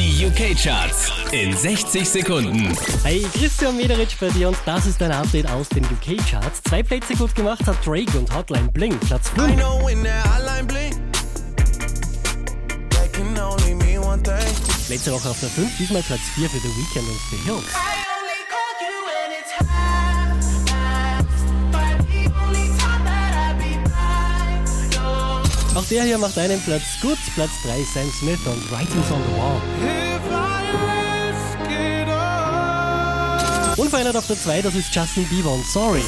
Die UK-Charts in 60 Sekunden. Hey, Christian Mederich bei dir und das ist ein Update aus den UK-Charts. Zwei Plätze gut gemacht hat Drake und Hotline Bling, Platz 5. Letzte Woche auf der 5, diesmal Platz 4 für The Weeknd und The Hills. Auch der hier macht einen Platz gut, Platz 3 Sam Smith und Writings on the Wall. Unverändert auf der 2, das ist Justin Bieber und Sorry.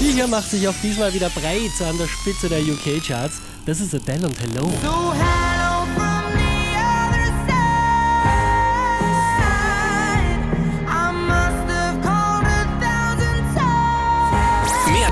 Die hier macht sich auch diesmal wieder breit an der Spitze der UK-Charts. Das ist Adele und Hello.